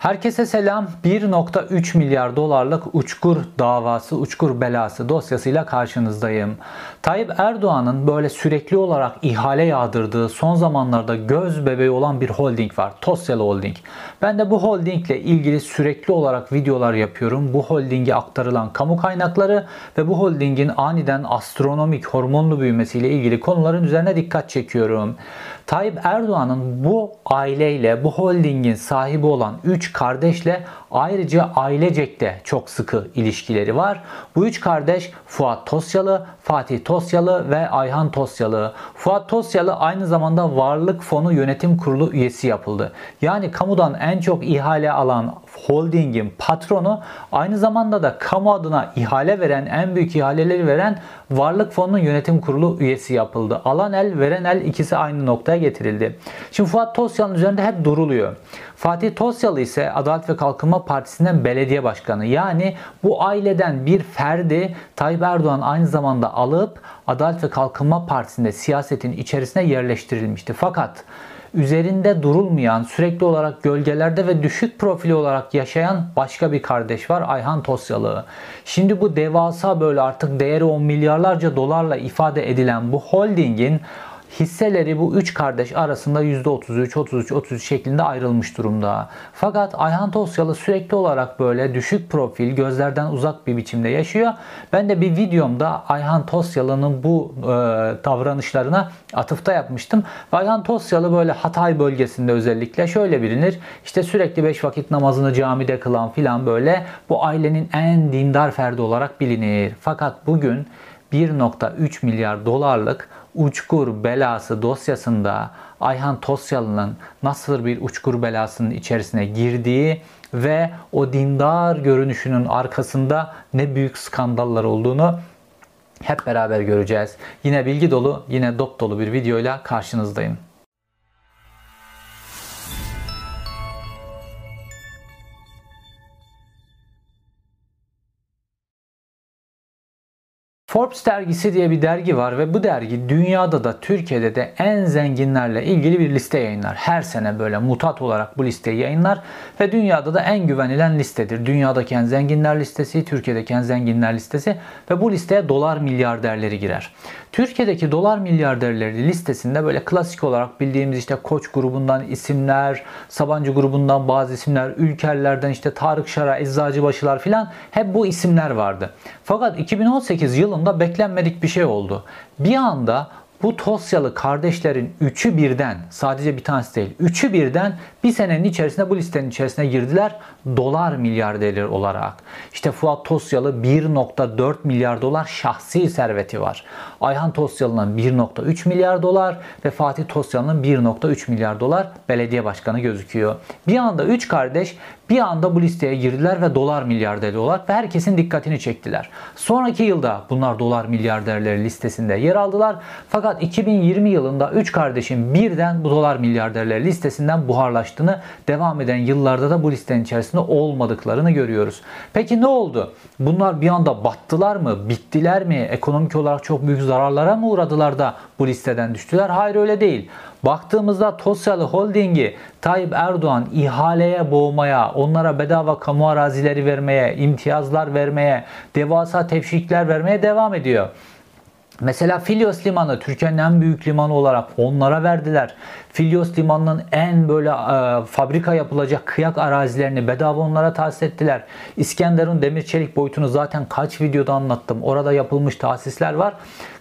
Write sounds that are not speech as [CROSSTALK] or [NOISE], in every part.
Herkese selam. 1.3 milyar dolarlık uçkur davası, uçkur belası dosyasıyla karşınızdayım. Tayyip Erdoğan'ın böyle sürekli olarak ihale yağdırdığı son zamanlarda göz bebeği olan bir holding var. Tosyalı Holding. Ben de bu holdingle ilgili sürekli olarak videolar yapıyorum. Bu holdinge aktarılan kamu kaynakları ve bu holdingin aniden astronomik hormonlu büyümesiyle ilgili konuların üzerine dikkat çekiyorum. Tayyip Erdoğan'ın bu aileyle, bu holdingin sahibi olan 3 kardeşle ayrıca ailecek de çok sıkı ilişkileri var. Bu üç kardeş Fuat Tosyalı, Fatih Tosyalı ve Ayhan Tosyalı. Fuat Tosyalı aynı zamanda Varlık Fonu Yönetim Kurulu üyesi yapıldı. Yani kamudan en çok ihale alan holdingin patronu aynı zamanda da kamu adına ihale veren, en büyük ihaleleri veren Varlık Fonu'nun yönetim kurulu üyesi yapıldı. Alan el, veren el ikisi aynı noktaya getirildi. Şimdi Fuat Tosyalı'nın üzerinde hep duruluyor. Fatih Tosyalı ise Adalet ve Kalkınma Partisi'nden belediye başkanı. Yani bu aileden bir ferdi Tayyip Erdoğan aynı zamanda alıp Adalet ve Kalkınma Partisi'nde siyasetin içerisine yerleştirilmişti. Fakat üzerinde durulmayan, sürekli olarak gölgelerde ve düşük profili olarak yaşayan başka bir kardeş var Ayhan Tosyalı. Şimdi bu devasa böyle artık değeri 10 milyarlarca dolarla ifade edilen bu holdingin hisseleri bu üç kardeş arasında %33, 33, 33 şeklinde ayrılmış durumda. Fakat Ayhan Tosyalı sürekli olarak böyle düşük profil, gözlerden uzak bir biçimde yaşıyor. Ben de bir videomda Ayhan Tosyalı'nın bu e, davranışlarına atıfta yapmıştım. Ayhan Tosyalı böyle Hatay bölgesinde özellikle şöyle bilinir. İşte sürekli 5 vakit namazını camide kılan filan böyle bu ailenin en dindar ferdi olarak bilinir. Fakat bugün 1.3 milyar dolarlık uçkur belası dosyasında Ayhan Tosyalı'nın nasıl bir uçkur belasının içerisine girdiği ve o dindar görünüşünün arkasında ne büyük skandallar olduğunu hep beraber göreceğiz. Yine bilgi dolu, yine dop dolu bir videoyla karşınızdayım. Forbes dergisi diye bir dergi var ve bu dergi dünyada da Türkiye'de de en zenginlerle ilgili bir liste yayınlar. Her sene böyle mutat olarak bu listeyi yayınlar ve dünyada da en güvenilen listedir. Dünyadaki en zenginler listesi, Türkiye'deki en zenginler listesi ve bu listeye dolar milyarderleri girer. Türkiye'deki dolar milyarderleri listesinde böyle klasik olarak bildiğimiz işte Koç grubundan isimler, Sabancı grubundan bazı isimler, Ülkerlerden işte Tarık Şara, Eczacıbaşılar filan hep bu isimler vardı. Fakat 2018 yılında beklenmedik bir şey oldu. Bir anda bu Tosyalı kardeşlerin üçü birden sadece bir tanesi değil üçü birden bir senenin içerisinde bu listenin içerisine girdiler dolar milyarderleri olarak. İşte Fuat Tosyalı 1.4 milyar dolar şahsi serveti var. Ayhan Tosyalı'nın 1.3 milyar dolar ve Fatih Tosyalı'nın 1.3 milyar dolar belediye başkanı gözüküyor. Bir anda 3 kardeş bir anda bu listeye girdiler ve dolar milyarderleri olarak ve herkesin dikkatini çektiler. Sonraki yılda bunlar dolar milyarderleri listesinde yer aldılar. Fakat 2020 yılında 3 kardeşin birden bu dolar milyarderleri listesinden buharlaştığını, devam eden yıllarda da bu listenin içerisinde olmadıklarını görüyoruz. Peki ne oldu? Bunlar bir anda battılar mı? Bittiler mi? Ekonomik olarak çok büyük zararlara mı uğradılar da bu listeden düştüler? Hayır öyle değil. Baktığımızda Tosyalı Holding'i Tayyip Erdoğan ihaleye boğmaya, onlara bedava kamu arazileri vermeye, imtiyazlar vermeye, devasa tevşikler vermeye devam ediyor. Mesela Filyos Limanı Türkiye'nin en büyük limanı olarak onlara verdiler. Filyos Limanı'nın en böyle e, fabrika yapılacak kıyak arazilerini bedava onlara tahsis ettiler. İskenderun demir çelik boyutunu zaten kaç videoda anlattım. Orada yapılmış tahsisler var.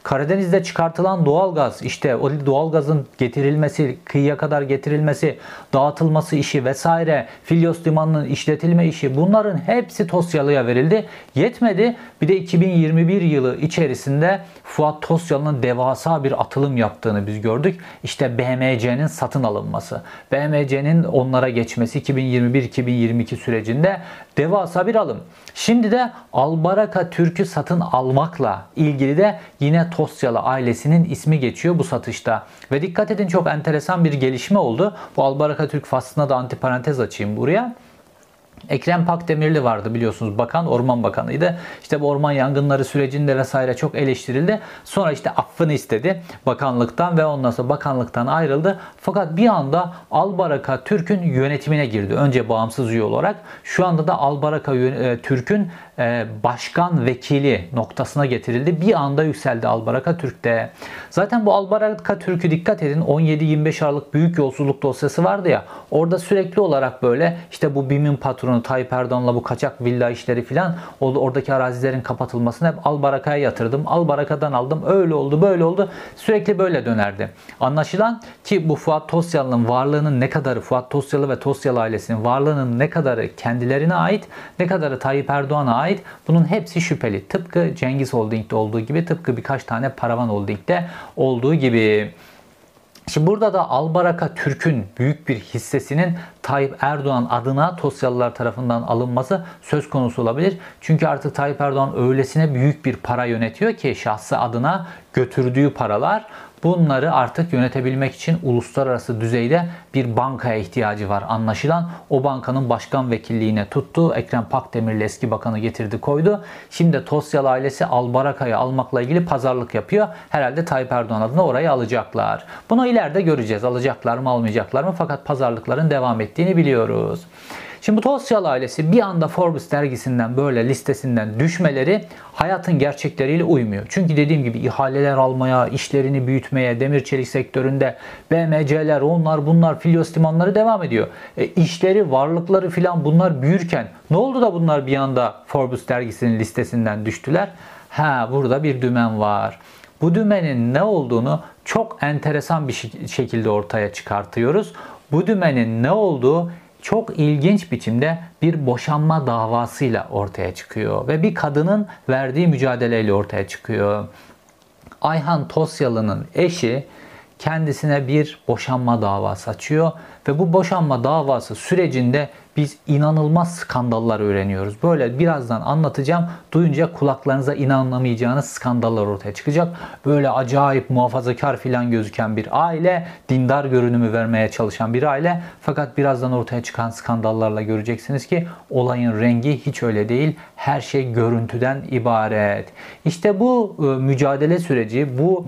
Karadeniz'de çıkartılan doğalgaz işte o doğalgazın getirilmesi, kıyıya kadar getirilmesi, dağıtılması işi vesaire, Filyos Limanı'nın işletilme işi bunların hepsi Tosyalı'ya verildi. Yetmedi. Bir de 2021 yılı içerisinde Fuat Tosyalı'nın devasa bir atılım yaptığını biz gördük. İşte BMC'nin satın alınması. BMC'nin onlara geçmesi 2021-2022 sürecinde devasa bir alım. Şimdi de Albaraka Türk'ü satın almakla ilgili de yine Tosyalı ailesinin ismi geçiyor bu satışta. Ve dikkat edin çok enteresan bir gelişme oldu. Bu Albaraka Türk faslına da antiparantez açayım buraya. Ekrem Pakdemirli vardı biliyorsunuz bakan, orman bakanıydı. İşte bu orman yangınları sürecinde vesaire çok eleştirildi. Sonra işte affını istedi bakanlıktan ve ondan sonra bakanlıktan ayrıldı. Fakat bir anda Albaraka Türk'ün yönetimine girdi. Önce bağımsız üye olarak. Şu anda da Albaraka e, Türk'ün başkan vekili noktasına getirildi. Bir anda yükseldi Albaraka Türk'te. Zaten bu Albaraka Türk'ü dikkat edin 17-25 Aralık büyük yolsuzluk dosyası vardı ya. Orada sürekli olarak böyle işte bu BİM'in patronu Tayyip Erdoğan'la bu kaçak villa işleri filan oradaki arazilerin kapatılmasını hep Albaraka'ya yatırdım. Albaraka'dan aldım. Öyle oldu böyle oldu. Sürekli böyle dönerdi. Anlaşılan ki bu Fuat Tosyalı'nın varlığının ne kadarı Fuat Tosyalı ve Tosyalı ailesinin varlığının ne kadarı kendilerine ait ne kadarı Tayyip Erdoğan'a ait ait. Bunun hepsi şüpheli. Tıpkı Cengiz Holding'de olduğu gibi, tıpkı birkaç tane Paravan Holding'de olduğu gibi. Şimdi burada da Albaraka Türk'ün büyük bir hissesinin Tayyip Erdoğan adına Tosyalılar tarafından alınması söz konusu olabilir. Çünkü artık Tayyip Erdoğan öylesine büyük bir para yönetiyor ki şahsı adına götürdüğü paralar Bunları artık yönetebilmek için uluslararası düzeyde bir bankaya ihtiyacı var. Anlaşılan o bankanın başkan vekilliğine tuttu. Ekrem Pakdemirli eski bakanı getirdi koydu. Şimdi Tosyalı ailesi Albaraka'yı almakla ilgili pazarlık yapıyor. Herhalde Tayyip Erdoğan adına orayı alacaklar. Bunu ileride göreceğiz. Alacaklar mı almayacaklar mı? Fakat pazarlıkların devam ettiğini biliyoruz. Şimdi bu Tosyalı ailesi bir anda Forbes dergisinden böyle listesinden düşmeleri hayatın gerçekleriyle uymuyor. Çünkü dediğim gibi ihaleler almaya, işlerini büyütmeye, demir çelik sektöründe BMC'ler, onlar bunlar, Filyos limanları devam ediyor. E, işleri, varlıkları filan bunlar büyürken ne oldu da bunlar bir anda Forbes dergisinin listesinden düştüler? Ha burada bir dümen var. Bu dümenin ne olduğunu çok enteresan bir şekilde ortaya çıkartıyoruz. Bu dümenin ne olduğu çok ilginç biçimde bir boşanma davasıyla ortaya çıkıyor ve bir kadının verdiği mücadeleyle ortaya çıkıyor. Ayhan Tosyalı'nın eşi kendisine bir boşanma davası açıyor ve bu boşanma davası sürecinde biz inanılmaz skandallar öğreniyoruz. Böyle birazdan anlatacağım. Duyunca kulaklarınıza inanamayacağınız skandallar ortaya çıkacak. Böyle acayip muhafazakar filan gözüken bir aile, dindar görünümü vermeye çalışan bir aile. Fakat birazdan ortaya çıkan skandallarla göreceksiniz ki olayın rengi hiç öyle değil. Her şey görüntüden ibaret. İşte bu e, mücadele süreci, bu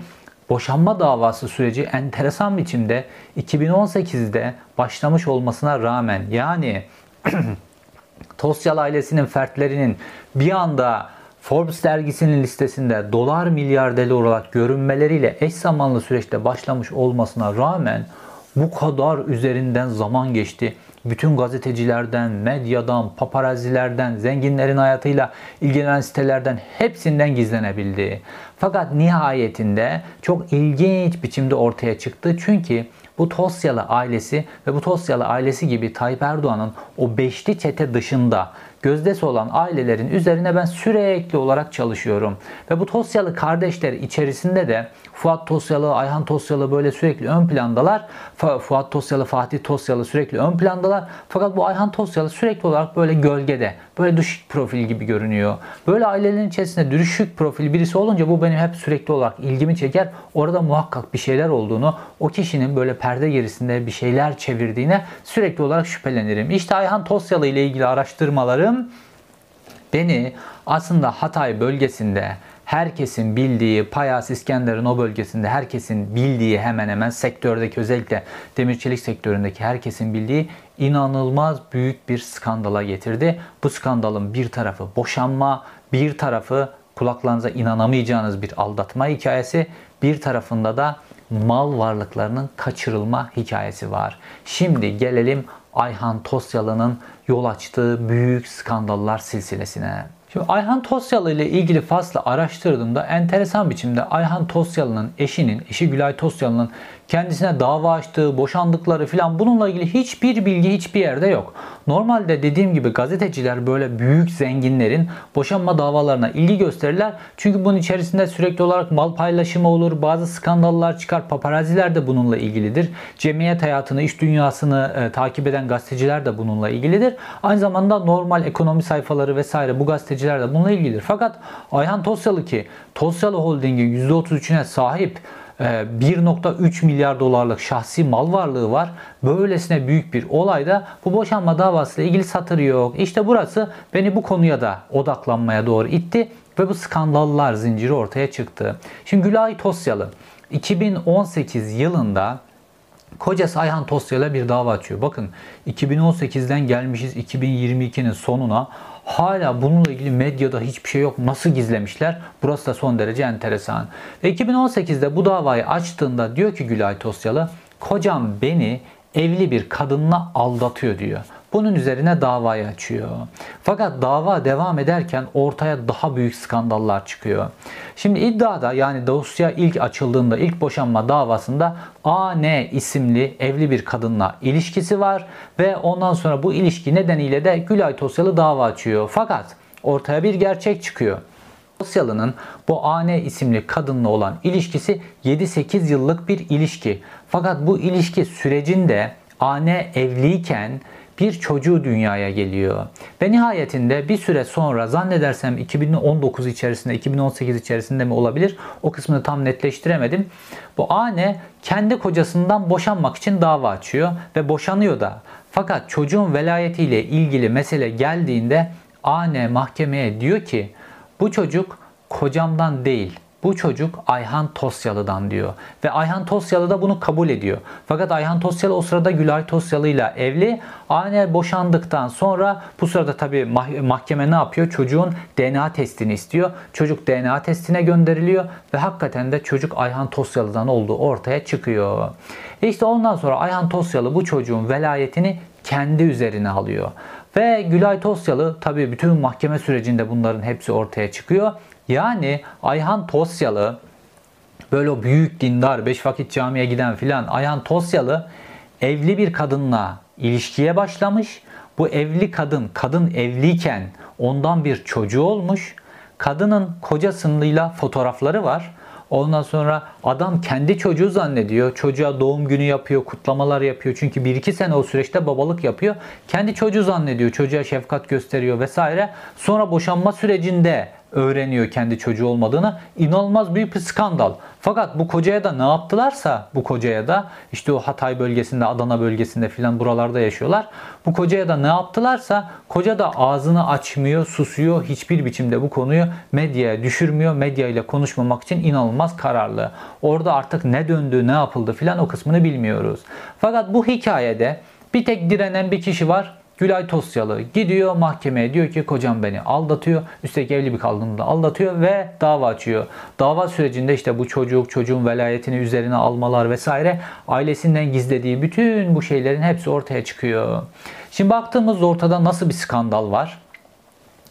boşanma davası süreci enteresan biçimde 2018'de başlamış olmasına rağmen yani [CLEARS THROAT] Tosyal ailesinin fertlerinin bir anda Forbes dergisinin listesinde dolar milyarderleri olarak görünmeleriyle eş zamanlı süreçte başlamış olmasına rağmen bu kadar üzerinden zaman geçti. Bütün gazetecilerden, medyadan, paparazilerden, zenginlerin hayatıyla ilgilenen sitelerden hepsinden gizlenebildi. Fakat nihayetinde çok ilginç biçimde ortaya çıktı. Çünkü bu Tosyalı ailesi ve bu Tosyalı ailesi gibi Tayyip Erdoğan'ın o beşli çete dışında gözdesi olan ailelerin üzerine ben sürekli olarak çalışıyorum. Ve bu Tosyalı kardeşler içerisinde de Fuat Tosyalı, Ayhan Tosyalı böyle sürekli ön plandalar. Fuat Tosyalı, Fatih Tosyalı sürekli ön plandalar. Fakat bu Ayhan Tosyalı sürekli olarak böyle gölgede, böyle düşük profil gibi görünüyor. Böyle ailelerin içerisinde düşük profil birisi olunca bu benim hep sürekli olarak ilgimi çeker. Orada muhakkak bir şeyler olduğunu, o kişinin böyle perde gerisinde bir şeyler çevirdiğine sürekli olarak şüphelenirim. İşte Ayhan Tosyalı ile ilgili araştırmalarım beni aslında Hatay bölgesinde herkesin bildiği Payas İskender'in o bölgesinde herkesin bildiği hemen hemen sektördeki özellikle demir çelik sektöründeki herkesin bildiği inanılmaz büyük bir skandala getirdi. Bu skandalın bir tarafı boşanma, bir tarafı kulaklarınıza inanamayacağınız bir aldatma hikayesi, bir tarafında da mal varlıklarının kaçırılma hikayesi var. Şimdi gelelim Ayhan Tosyalı'nın yol açtığı büyük skandallar silsilesine. Şimdi Ayhan Tosyalı ile ilgili faslı araştırdığımda enteresan biçimde Ayhan Tosyalı'nın eşinin, eşi Gülay Tosyalı'nın kendisine dava açtığı, boşandıkları filan bununla ilgili hiçbir bilgi hiçbir yerde yok. Normalde dediğim gibi gazeteciler böyle büyük zenginlerin boşanma davalarına ilgi gösterirler. Çünkü bunun içerisinde sürekli olarak mal paylaşımı olur, bazı skandallar çıkar, paparaziler de bununla ilgilidir. Cemiyet hayatını, iş dünyasını e, takip eden gazeteciler de bununla ilgilidir. Aynı zamanda normal ekonomi sayfaları vesaire bu gazeteciler de bununla ilgilidir. Fakat Ayhan Tosyalı ki Tosyalı Holding'in %33'üne sahip 1.3 milyar dolarlık şahsi mal varlığı var. Böylesine büyük bir olayda bu boşanma davasıyla ilgili satır yok. İşte burası beni bu konuya da odaklanmaya doğru itti ve bu skandallar zinciri ortaya çıktı. Şimdi Gülay Tosyalı 2018 yılında kocası Ayhan Tosyalı bir dava açıyor. Bakın 2018'den gelmişiz 2022'nin sonuna hala bununla ilgili medyada hiçbir şey yok. Nasıl gizlemişler? Burası da son derece enteresan. Ve 2018'de bu davayı açtığında diyor ki Gülay Tosyalı kocam beni evli bir kadınla aldatıyor diyor. Bunun üzerine davayı açıyor. Fakat dava devam ederken ortaya daha büyük skandallar çıkıyor. Şimdi iddiada yani dosya ilk açıldığında ilk boşanma davasında AN isimli evli bir kadınla ilişkisi var ve ondan sonra bu ilişki nedeniyle de Gülay Tosyalı dava açıyor. Fakat ortaya bir gerçek çıkıyor. Tosyalı'nın bu AN isimli kadınla olan ilişkisi 7-8 yıllık bir ilişki. Fakat bu ilişki sürecinde AN evliyken bir çocuğu dünyaya geliyor. Ve nihayetinde bir süre sonra zannedersem 2019 içerisinde 2018 içerisinde mi olabilir o kısmını tam netleştiremedim. Bu anne kendi kocasından boşanmak için dava açıyor ve boşanıyor da. Fakat çocuğun velayetiyle ilgili mesele geldiğinde anne mahkemeye diyor ki bu çocuk kocamdan değil bu çocuk Ayhan Tosyalı'dan diyor. Ve Ayhan Tosyalı da bunu kabul ediyor. Fakat Ayhan Tosyalı o sırada Gülay Tosyalı ile evli. Anne boşandıktan sonra bu sırada tabi mahkeme ne yapıyor? Çocuğun DNA testini istiyor. Çocuk DNA testine gönderiliyor ve hakikaten de çocuk Ayhan Tosyalı'dan olduğu ortaya çıkıyor. E işte ondan sonra Ayhan Tosyalı bu çocuğun velayetini kendi üzerine alıyor. Ve Gülay Tosyalı tabii bütün mahkeme sürecinde bunların hepsi ortaya çıkıyor. Yani Ayhan Tosyalı böyle o büyük dindar, beş vakit camiye giden filan Ayhan Tosyalı evli bir kadınla ilişkiye başlamış. Bu evli kadın, kadın evliyken ondan bir çocuğu olmuş. Kadının kocasıyla fotoğrafları var. Ondan sonra adam kendi çocuğu zannediyor. Çocuğa doğum günü yapıyor, kutlamalar yapıyor. Çünkü 1-2 sene o süreçte babalık yapıyor. Kendi çocuğu zannediyor. Çocuğa şefkat gösteriyor vesaire. Sonra boşanma sürecinde öğreniyor kendi çocuğu olmadığını. İnanılmaz büyük bir skandal. Fakat bu kocaya da ne yaptılarsa bu kocaya da işte o Hatay bölgesinde, Adana bölgesinde filan buralarda yaşıyorlar. Bu kocaya da ne yaptılarsa koca da ağzını açmıyor, susuyor. Hiçbir biçimde bu konuyu medyaya düşürmüyor. Medya ile konuşmamak için inanılmaz kararlı. Orada artık ne döndü, ne yapıldı filan o kısmını bilmiyoruz. Fakat bu hikayede bir tek direnen bir kişi var. Gülay Tosyalı gidiyor mahkemeye diyor ki kocam beni aldatıyor. Üstelik evli bir kadını aldatıyor ve dava açıyor. Dava sürecinde işte bu çocuk, çocuğun velayetini üzerine almalar vesaire ailesinden gizlediği bütün bu şeylerin hepsi ortaya çıkıyor. Şimdi baktığımızda ortada nasıl bir skandal var?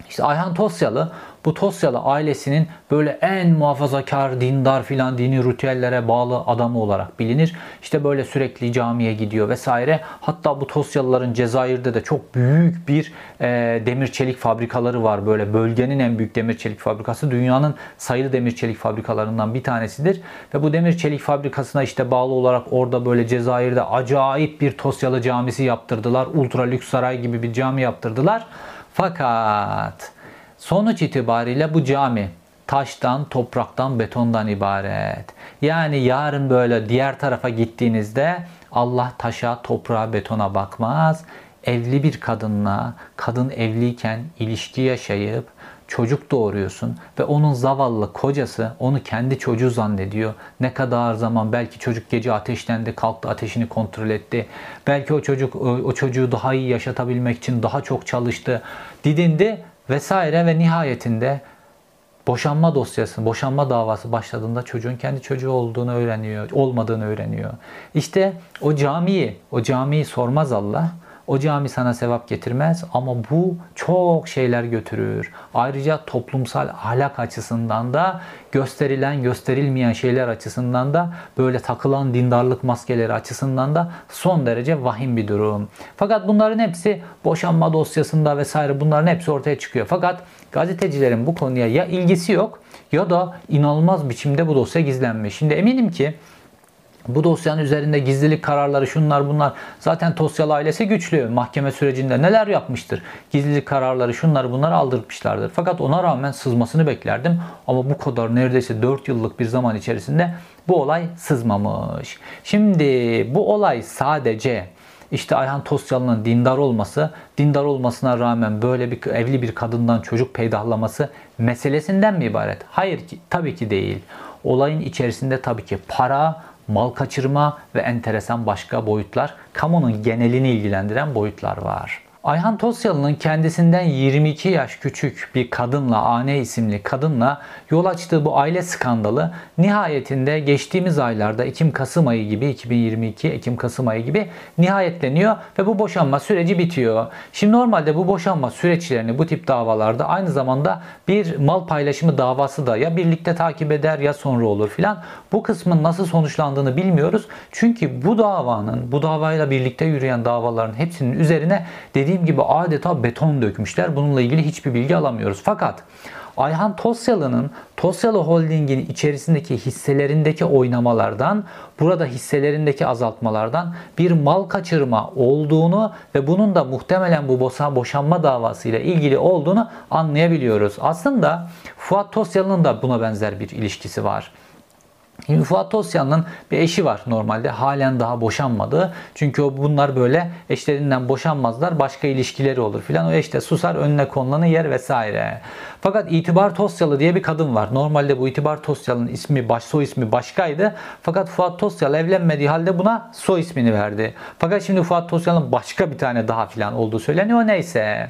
İşte Ayhan Tosyalı bu Tosyalı ailesinin böyle en muhafazakar, dindar filan dini ritüellere bağlı adamı olarak bilinir. İşte böyle sürekli camiye gidiyor vesaire. Hatta bu Tosyalıların Cezayir'de de çok büyük bir e, demir çelik fabrikaları var. Böyle bölgenin en büyük demir çelik fabrikası. Dünyanın sayılı demir çelik fabrikalarından bir tanesidir. Ve bu demir çelik fabrikasına işte bağlı olarak orada böyle Cezayir'de acayip bir Tosyalı camisi yaptırdılar. Ultra lüks saray gibi bir cami yaptırdılar. Fakat sonuç itibariyle bu cami taştan, topraktan, betondan ibaret. Yani yarın böyle diğer tarafa gittiğinizde Allah taşa, toprağa, betona bakmaz. Evli bir kadınla, kadın evliyken ilişki yaşayıp çocuk doğuruyorsun ve onun zavallı kocası onu kendi çocuğu zannediyor. Ne kadar zaman belki çocuk gece ateşlendi, kalktı ateşini kontrol etti. Belki o çocuk o çocuğu daha iyi yaşatabilmek için daha çok çalıştı, didindi vesaire ve nihayetinde boşanma dosyası, boşanma davası başladığında çocuğun kendi çocuğu olduğunu öğreniyor, olmadığını öğreniyor. İşte o camiyi, o camiyi sormaz Allah. O cami sana sevap getirmez ama bu çok şeyler götürür. Ayrıca toplumsal ahlak açısından da gösterilen gösterilmeyen şeyler açısından da böyle takılan dindarlık maskeleri açısından da son derece vahim bir durum. Fakat bunların hepsi boşanma dosyasında vesaire bunların hepsi ortaya çıkıyor. Fakat gazetecilerin bu konuya ya ilgisi yok ya da inanılmaz biçimde bu dosya gizlenmiş. Şimdi eminim ki Bu dosyanın üzerinde gizlilik kararları şunlar bunlar. Zaten Tosyalı ailesi güçlü. Mahkeme sürecinde neler yapmıştır? Gizlilik kararları şunları bunları aldırmışlardır. Fakat ona rağmen sızmasını beklerdim. Ama bu kadar neredeyse 4 yıllık bir zaman içerisinde bu olay sızmamış. Şimdi bu olay sadece işte Ayhan Tosyalı'nın dindar olması, dindar olmasına rağmen böyle bir evli bir kadından çocuk peydahlaması meselesinden mi ibaret? Hayır ki, tabii ki değil. Olayın içerisinde tabii ki para, mal kaçırma ve enteresan başka boyutlar, kamunun genelini ilgilendiren boyutlar var. Ayhan Tosyalı'nın kendisinden 22 yaş küçük bir kadınla, Ane isimli kadınla yol açtığı bu aile skandalı nihayetinde geçtiğimiz aylarda Ekim-Kasım ayı gibi 2022 Ekim-Kasım ayı gibi nihayetleniyor ve bu boşanma süreci bitiyor. Şimdi normalde bu boşanma süreçlerini bu tip davalarda aynı zamanda bir mal paylaşımı davası da ya birlikte takip eder ya sonra olur filan. Bu kısmın nasıl sonuçlandığını bilmiyoruz. Çünkü bu davanın, bu davayla birlikte yürüyen davaların hepsinin üzerine dediğim dediğim gibi adeta beton dökmüşler. Bununla ilgili hiçbir bilgi alamıyoruz. Fakat Ayhan Tosyalı'nın Tosyalı Holding'in içerisindeki hisselerindeki oynamalardan, burada hisselerindeki azaltmalardan bir mal kaçırma olduğunu ve bunun da muhtemelen bu boşa boşanma davasıyla ilgili olduğunu anlayabiliyoruz. Aslında Fuat Tosyalı'nın da buna benzer bir ilişkisi var. Şimdi Fuat Tosyan'ın bir eşi var normalde. Halen daha boşanmadı. Çünkü bunlar böyle eşlerinden boşanmazlar. Başka ilişkileri olur filan. O eş de susar önüne konulanı yer vesaire. Fakat İtibar Tosyalı diye bir kadın var. Normalde bu İtibar Tosyalı'nın ismi, baş soy ismi başkaydı. Fakat Fuat Tosyalı evlenmediği halde buna soy ismini verdi. Fakat şimdi Fuat Tosyalı'nın başka bir tane daha filan olduğu söyleniyor. Neyse.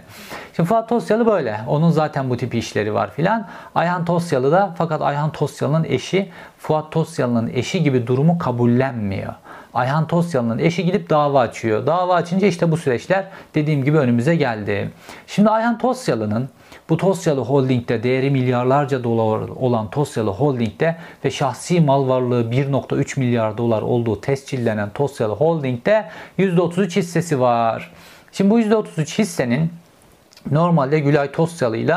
Şimdi Fuat Tosyalı böyle. Onun zaten bu tip işleri var filan. Ayhan Tosyalı da fakat Ayhan Tosyalı'nın eşi Fuat Tosyalı'nın eşi gibi durumu kabullenmiyor. Ayhan Tosyalı'nın eşi gidip dava açıyor. Dava açınca işte bu süreçler dediğim gibi önümüze geldi. Şimdi Ayhan Tosyalı'nın bu Tosyalı Holding'de değeri milyarlarca dolar olan Tosyalı Holding'de ve şahsi mal varlığı 1.3 milyar dolar olduğu tescillenen Tosyalı Holding'de %33 hissesi var. Şimdi bu %33 hissenin normalde Gülay Tosyalı ile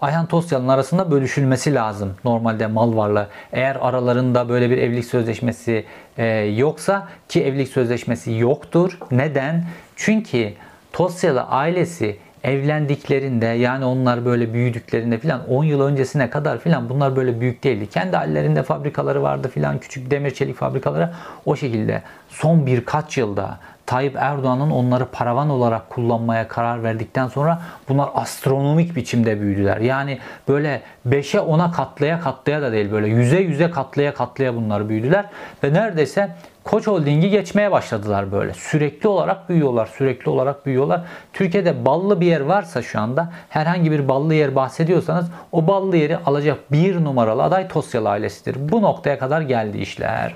Ayhan Tosyalı'nın arasında bölüşülmesi lazım normalde mal varlığı. Eğer aralarında böyle bir evlilik sözleşmesi e, yoksa ki evlilik sözleşmesi yoktur. Neden? Çünkü Tosyalı ailesi evlendiklerinde yani onlar böyle büyüdüklerinde filan 10 yıl öncesine kadar filan bunlar böyle büyük değildi. Kendi hallerinde fabrikaları vardı filan küçük demir çelik fabrikaları o şekilde son birkaç yılda Tayyip Erdoğan'ın onları paravan olarak kullanmaya karar verdikten sonra bunlar astronomik biçimde büyüdüler. Yani böyle 5'e 10'a katlaya katlaya da değil böyle yüze yüze katlaya katlaya bunlar büyüdüler. Ve neredeyse Koç Holding'i geçmeye başladılar böyle. Sürekli olarak büyüyorlar, sürekli olarak büyüyorlar. Türkiye'de ballı bir yer varsa şu anda herhangi bir ballı yer bahsediyorsanız o ballı yeri alacak bir numaralı aday Tosyalı ailesidir. Bu noktaya kadar geldi işler.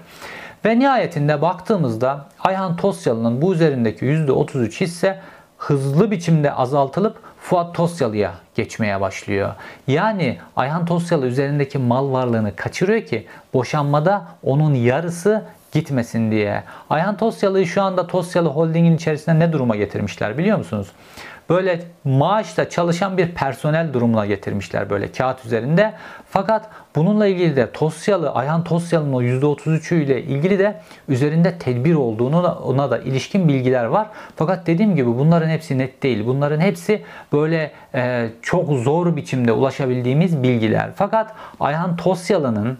Ve nihayetinde baktığımızda Ayhan Tosyalı'nın bu üzerindeki %33 hisse hızlı biçimde azaltılıp Fuat Tosyalı'ya geçmeye başlıyor. Yani Ayhan Tosyalı üzerindeki mal varlığını kaçırıyor ki boşanmada onun yarısı gitmesin diye. Ayhan Tosyalı'yı şu anda Tosyalı Holding'in içerisinde ne duruma getirmişler biliyor musunuz? böyle maaşla çalışan bir personel durumuna getirmişler böyle kağıt üzerinde. Fakat bununla ilgili de Tosyalı, Ayhan Tosyalı'nın o %33'ü ile ilgili de üzerinde tedbir olduğunu ona da ilişkin bilgiler var. Fakat dediğim gibi bunların hepsi net değil. Bunların hepsi böyle e, çok zor biçimde ulaşabildiğimiz bilgiler. Fakat Ayhan Tosyalı'nın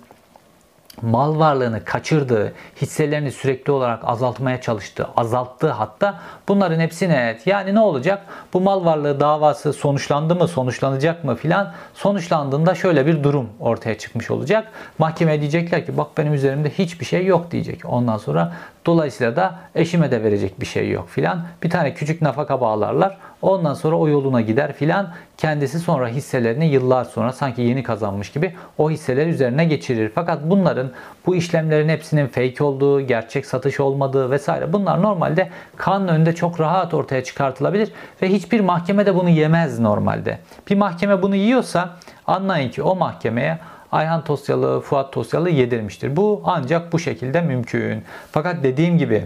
mal varlığını kaçırdığı, hisselerini sürekli olarak azaltmaya çalıştığı, azalttığı hatta bunların hepsi net. Yani ne olacak? Bu mal varlığı davası sonuçlandı mı, sonuçlanacak mı filan sonuçlandığında şöyle bir durum ortaya çıkmış olacak. Mahkeme diyecekler ki bak benim üzerimde hiçbir şey yok diyecek. Ondan sonra dolayısıyla da eşime de verecek bir şey yok filan. Bir tane küçük nafaka bağlarlar. Ondan sonra o yoluna gider filan. Kendisi sonra hisselerini yıllar sonra sanki yeni kazanmış gibi o hisseleri üzerine geçirir. Fakat bunların bu işlemlerin hepsinin fake olduğu, gerçek satış olmadığı vesaire bunlar normalde kanun önünde çok rahat ortaya çıkartılabilir ve hiçbir mahkeme de bunu yemez normalde. Bir mahkeme bunu yiyorsa anlayın ki o mahkemeye Ayhan Tosyalı, Fuat Tosyalı yedirmiştir. Bu ancak bu şekilde mümkün. Fakat dediğim gibi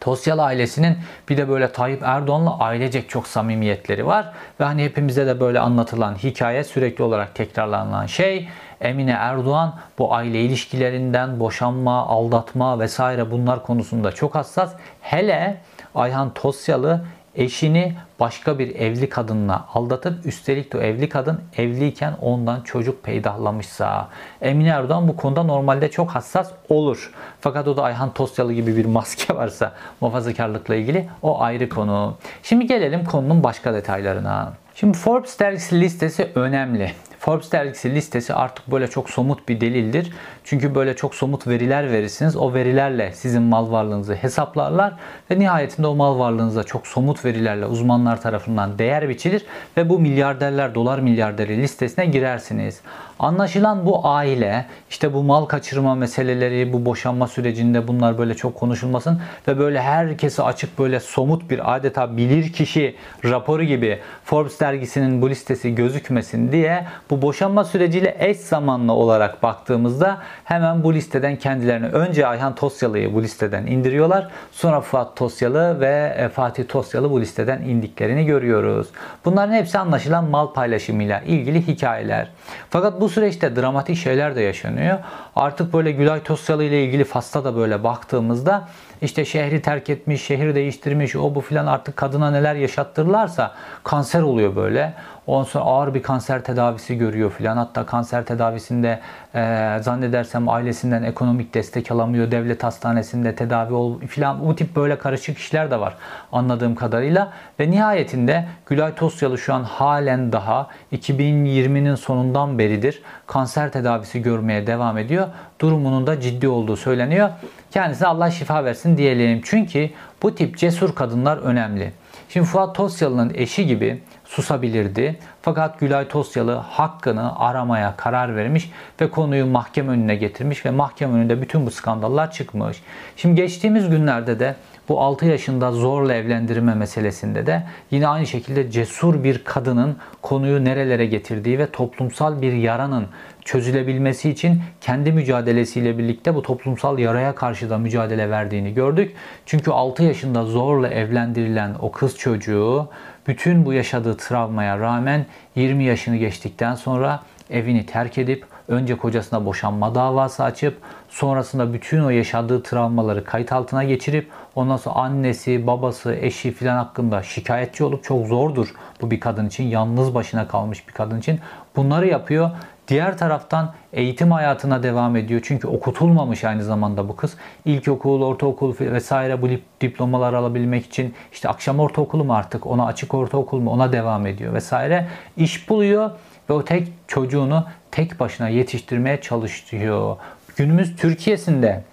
Tosyalı ailesinin bir de böyle Tayyip Erdoğan'la ailecek çok samimiyetleri var. Ve hani hepimize de böyle anlatılan hikaye sürekli olarak tekrarlanan şey Emine Erdoğan bu aile ilişkilerinden boşanma, aldatma vesaire bunlar konusunda çok hassas. Hele Ayhan Tosyalı eşini başka bir evli kadınla aldatıp üstelik de o evli kadın evliyken ondan çocuk peydahlamışsa Emine Erdoğan bu konuda normalde çok hassas olur. Fakat o da Ayhan Tosyalı gibi bir maske [LAUGHS] varsa muhafazakarlıkla ilgili o ayrı konu. Şimdi gelelim konunun başka detaylarına. Şimdi Forbes dergisi listesi önemli. Forbes dergisi listesi artık böyle çok somut bir delildir. Çünkü böyle çok somut veriler verirsiniz. O verilerle sizin mal varlığınızı hesaplarlar ve nihayetinde o mal varlığınıza çok somut verilerle uzmanlar tarafından değer biçilir ve bu milyarderler, dolar milyarderi listesine girersiniz. Anlaşılan bu aile işte bu mal kaçırma meseleleri, bu boşanma sürecinde bunlar böyle çok konuşulmasın ve böyle herkese açık böyle somut bir adeta bilir kişi raporu gibi Forbes dergisinin bu listesi gözükmesin diye bu boşanma süreciyle eş zamanlı olarak baktığımızda hemen bu listeden kendilerini önce Ayhan Tosyalı'yı bu listeden indiriyorlar. Sonra Fuat Tosyalı ve e, Fatih Tosyalı bu listeden indiklerini görüyoruz. Bunların hepsi anlaşılan mal paylaşımıyla ilgili hikayeler. Fakat bu süreçte dramatik şeyler de yaşanıyor. Artık böyle Gülay Tosyalı ile ilgili Fas'ta da böyle baktığımızda işte şehri terk etmiş, şehir değiştirmiş, o bu filan artık kadına neler yaşattırırlarsa kanser oluyor böyle. Ondan sonra ağır bir kanser tedavisi görüyor filan. Hatta kanser tedavisinde e, zannedersem ailesinden ekonomik destek alamıyor. Devlet hastanesinde tedavi ol filan. Bu tip böyle karışık işler de var anladığım kadarıyla. Ve nihayetinde Gülay Tosyalı şu an halen daha 2020'nin sonundan beridir kanser tedavisi görmeye devam ediyor. Durumunun da ciddi olduğu söyleniyor. Kendisine Allah şifa versin diyelim. Çünkü bu tip cesur kadınlar önemli. Şimdi Fuat Tosyalı'nın eşi gibi susabilirdi. Fakat Gülay Tosyalı hakkını aramaya karar vermiş ve konuyu mahkeme önüne getirmiş ve mahkeme önünde bütün bu skandallar çıkmış. Şimdi geçtiğimiz günlerde de bu 6 yaşında zorla evlendirme meselesinde de yine aynı şekilde cesur bir kadının konuyu nerelere getirdiği ve toplumsal bir yaranın çözülebilmesi için kendi mücadelesiyle birlikte bu toplumsal yaraya karşı da mücadele verdiğini gördük. Çünkü 6 yaşında zorla evlendirilen o kız çocuğu bütün bu yaşadığı travmaya rağmen 20 yaşını geçtikten sonra evini terk edip önce kocasına boşanma davası açıp sonrasında bütün o yaşadığı travmaları kayıt altına geçirip ondan sonra annesi, babası, eşi filan hakkında şikayetçi olup çok zordur bu bir kadın için. Yalnız başına kalmış bir kadın için. Bunları yapıyor. Diğer taraftan eğitim hayatına devam ediyor. Çünkü okutulmamış aynı zamanda bu kız. İlkokul, ortaokul vesaire bu diplomalar alabilmek için işte akşam ortaokulu mu artık ona açık ortaokul mu ona devam ediyor vesaire. İş buluyor ve o tek çocuğunu tek başına yetiştirmeye çalışıyor. Günümüz Türkiye'sinde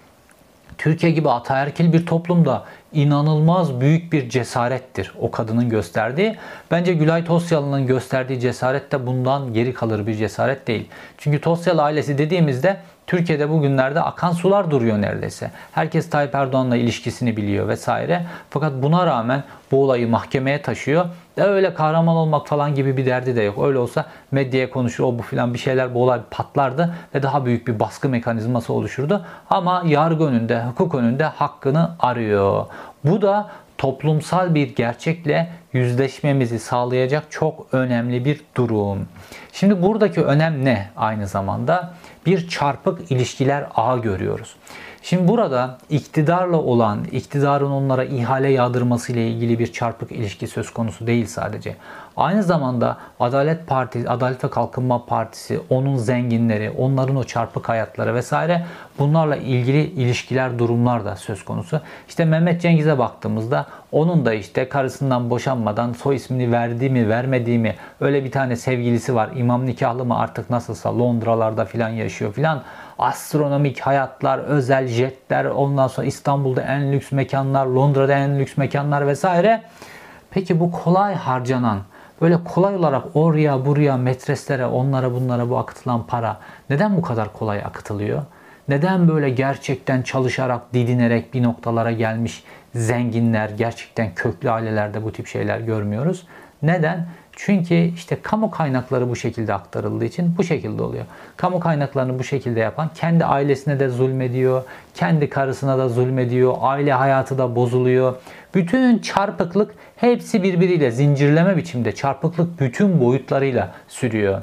Türkiye gibi ataerkil bir toplumda inanılmaz büyük bir cesarettir o kadının gösterdiği. Bence Gülay Tosyalı'nın gösterdiği cesaret de bundan geri kalır bir cesaret değil. Çünkü Tosyalı ailesi dediğimizde Türkiye'de bugünlerde akan sular duruyor neredeyse. Herkes Tayyip Erdoğan'la ilişkisini biliyor vesaire. Fakat buna rağmen bu olayı mahkemeye taşıyor. De öyle kahraman olmak falan gibi bir derdi de yok. Öyle olsa medyaya konuşur o bu filan bir şeyler bu olay patlardı ve daha büyük bir baskı mekanizması oluşurdu. Ama yargı önünde, hukuk önünde hakkını arıyor. Bu da toplumsal bir gerçekle yüzleşmemizi sağlayacak çok önemli bir durum. Şimdi buradaki önem ne aynı zamanda? Bir çarpık ilişkiler ağı görüyoruz. Şimdi burada iktidarla olan, iktidarın onlara ihale yağdırması ile ilgili bir çarpık ilişki söz konusu değil sadece. Aynı zamanda Adalet Partisi, Adalet ve Kalkınma Partisi, onun zenginleri, onların o çarpık hayatları vesaire bunlarla ilgili ilişkiler, durumlar da söz konusu. İşte Mehmet Cengiz'e baktığımızda onun da işte karısından boşanmadan soy ismini verdi mi, vermediği mi, öyle bir tane sevgilisi var. İmam nikahlı mı artık nasılsa Londralarda filan yaşıyor filan astronomik hayatlar, özel jetler, ondan sonra İstanbul'da en lüks mekanlar, Londra'da en lüks mekanlar vesaire. Peki bu kolay harcanan, böyle kolay olarak oraya buraya metreslere, onlara bunlara bu akıtılan para neden bu kadar kolay akıtılıyor? Neden böyle gerçekten çalışarak, didinerek bir noktalara gelmiş zenginler, gerçekten köklü ailelerde bu tip şeyler görmüyoruz? Neden? Çünkü işte kamu kaynakları bu şekilde aktarıldığı için bu şekilde oluyor. Kamu kaynaklarını bu şekilde yapan kendi ailesine de zulmediyor, kendi karısına da zulmediyor, aile hayatı da bozuluyor. Bütün çarpıklık hepsi birbiriyle zincirleme biçimde çarpıklık bütün boyutlarıyla sürüyor.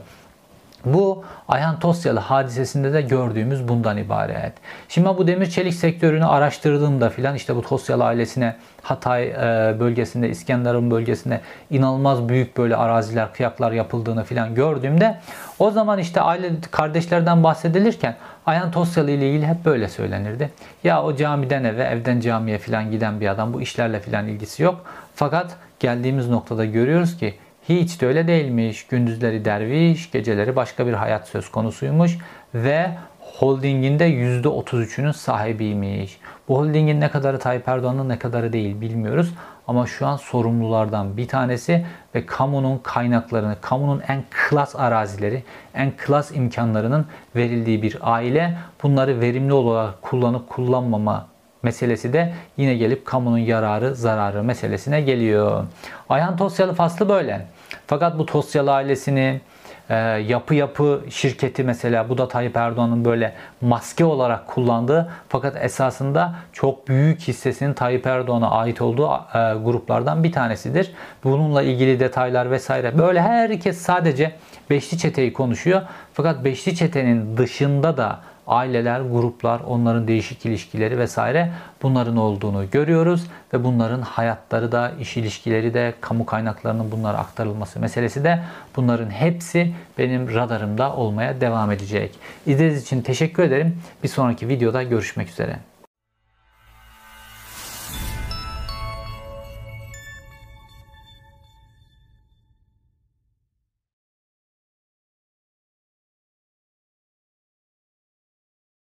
Bu Ayhan Tosyalı hadisesinde de gördüğümüz bundan ibaret. Şimdi bu demir çelik sektörünü araştırdığımda filan işte bu Tosyalı ailesine Hatay e, bölgesinde, İskenderun bölgesinde inanılmaz büyük böyle araziler, kıyaklar yapıldığını filan gördüğümde o zaman işte aile kardeşlerden bahsedilirken Ayhan Tosyalı ile ilgili hep böyle söylenirdi. Ya o camiden eve, evden camiye filan giden bir adam bu işlerle filan ilgisi yok. Fakat geldiğimiz noktada görüyoruz ki hiç de öyle değilmiş. Gündüzleri derviş, geceleri başka bir hayat söz konusuymuş ve holdinginde %33'ünün sahibiymiş. Bu holdingin ne kadarı Tayyip Erdoğan'ın ne kadarı değil bilmiyoruz. Ama şu an sorumlulardan bir tanesi ve kamunun kaynaklarını, kamunun en klas arazileri, en klas imkanlarının verildiği bir aile bunları verimli olarak kullanıp kullanmama meselesi de yine gelip kamunun yararı zararı meselesine geliyor. Ayhan Tosyalı faslı böyle. Fakat bu Tosyalı ailesini e, yapı yapı şirketi mesela bu da Tayyip Erdoğan'ın böyle maske olarak kullandığı fakat esasında çok büyük hissesinin Tayyip Erdoğan'a ait olduğu e, gruplardan bir tanesidir. Bununla ilgili detaylar vesaire böyle herkes sadece Beşli Çete'yi konuşuyor. Fakat Beşli Çete'nin dışında da aileler, gruplar, onların değişik ilişkileri vesaire bunların olduğunu görüyoruz ve bunların hayatları da, iş ilişkileri de, kamu kaynaklarının bunlara aktarılması meselesi de bunların hepsi benim radarımda olmaya devam edecek. İzlediğiniz için teşekkür ederim. Bir sonraki videoda görüşmek üzere.